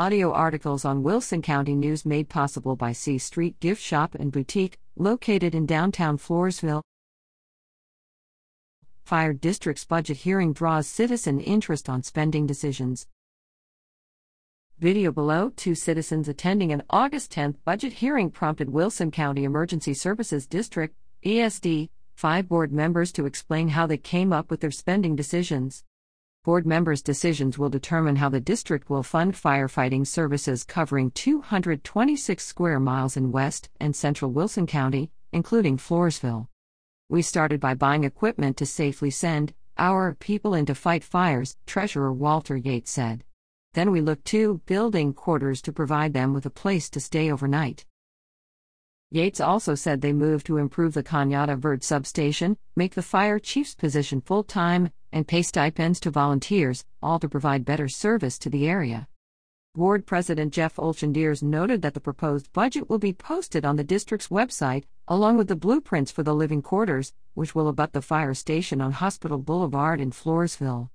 Audio articles on Wilson County News made possible by C Street Gift Shop and Boutique, located in downtown Floresville. Fire District's budget hearing draws citizen interest on spending decisions. Video below two citizens attending an August 10th budget hearing prompted Wilson County Emergency Services District, ESD, five board members to explain how they came up with their spending decisions. Board members' decisions will determine how the district will fund firefighting services covering 226 square miles in West and Central Wilson County, including Floresville. We started by buying equipment to safely send our people in to fight fires, Treasurer Walter Yates said. Then we looked to building quarters to provide them with a place to stay overnight. Yates also said they moved to improve the Cañada Verde substation, make the fire chief's position full time, and pay stipends to volunteers, all to provide better service to the area. Ward President Jeff Olchendiers noted that the proposed budget will be posted on the district's website, along with the blueprints for the living quarters, which will abut the fire station on Hospital Boulevard in Floresville.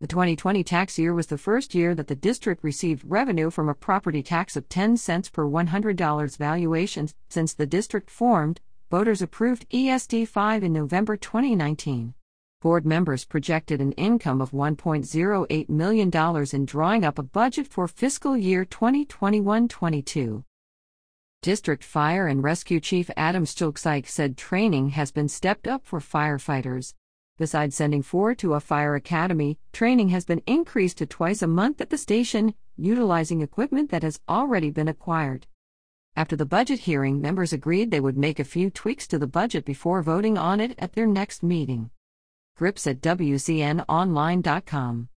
The 2020 tax year was the first year that the district received revenue from a property tax of 10 cents per $100 valuation since the district formed. Voters approved ESD 5 in November 2019. Board members projected an income of $1.08 million in drawing up a budget for fiscal year 2021 22. District Fire and Rescue Chief Adam Stulksike said training has been stepped up for firefighters. Besides sending four to a fire academy, training has been increased to twice a month at the station, utilizing equipment that has already been acquired. After the budget hearing, members agreed they would make a few tweaks to the budget before voting on it at their next meeting. Grips at WCNOnline.com.